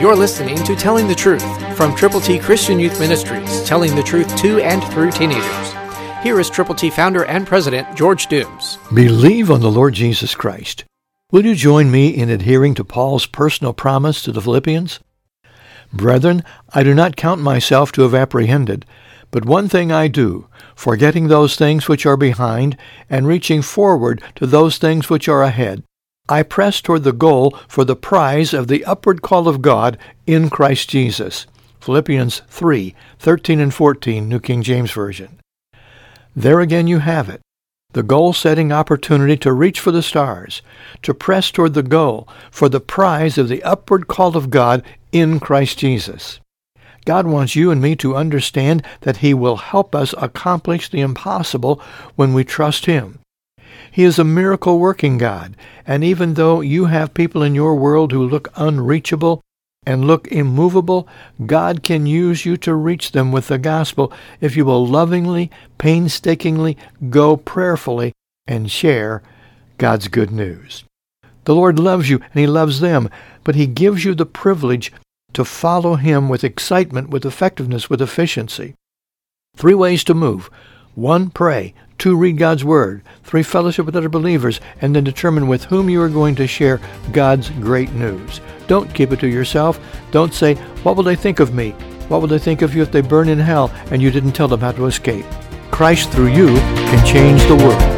You're listening to Telling the Truth from Triple T Christian Youth Ministries, telling the truth to and through teenagers. Here is Triple T founder and president George Dooms. Believe on the Lord Jesus Christ. Will you join me in adhering to Paul's personal promise to the Philippians? Brethren, I do not count myself to have apprehended, but one thing I do, forgetting those things which are behind, and reaching forward to those things which are ahead. I press toward the goal for the prize of the upward call of God in Christ Jesus. Philippians 3, 13 and 14, New King James Version. There again you have it. The goal-setting opportunity to reach for the stars, to press toward the goal for the prize of the upward call of God in Christ Jesus. God wants you and me to understand that He will help us accomplish the impossible when we trust Him. He is a miracle working God, and even though you have people in your world who look unreachable and look immovable, God can use you to reach them with the gospel if you will lovingly, painstakingly go prayerfully and share God's good news. The Lord loves you and He loves them, but He gives you the privilege to follow Him with excitement, with effectiveness, with efficiency. Three ways to move. One, pray. Two, read God's Word. Three, fellowship with other believers. And then determine with whom you are going to share God's great news. Don't keep it to yourself. Don't say, what will they think of me? What will they think of you if they burn in hell and you didn't tell them how to escape? Christ through you can change the world.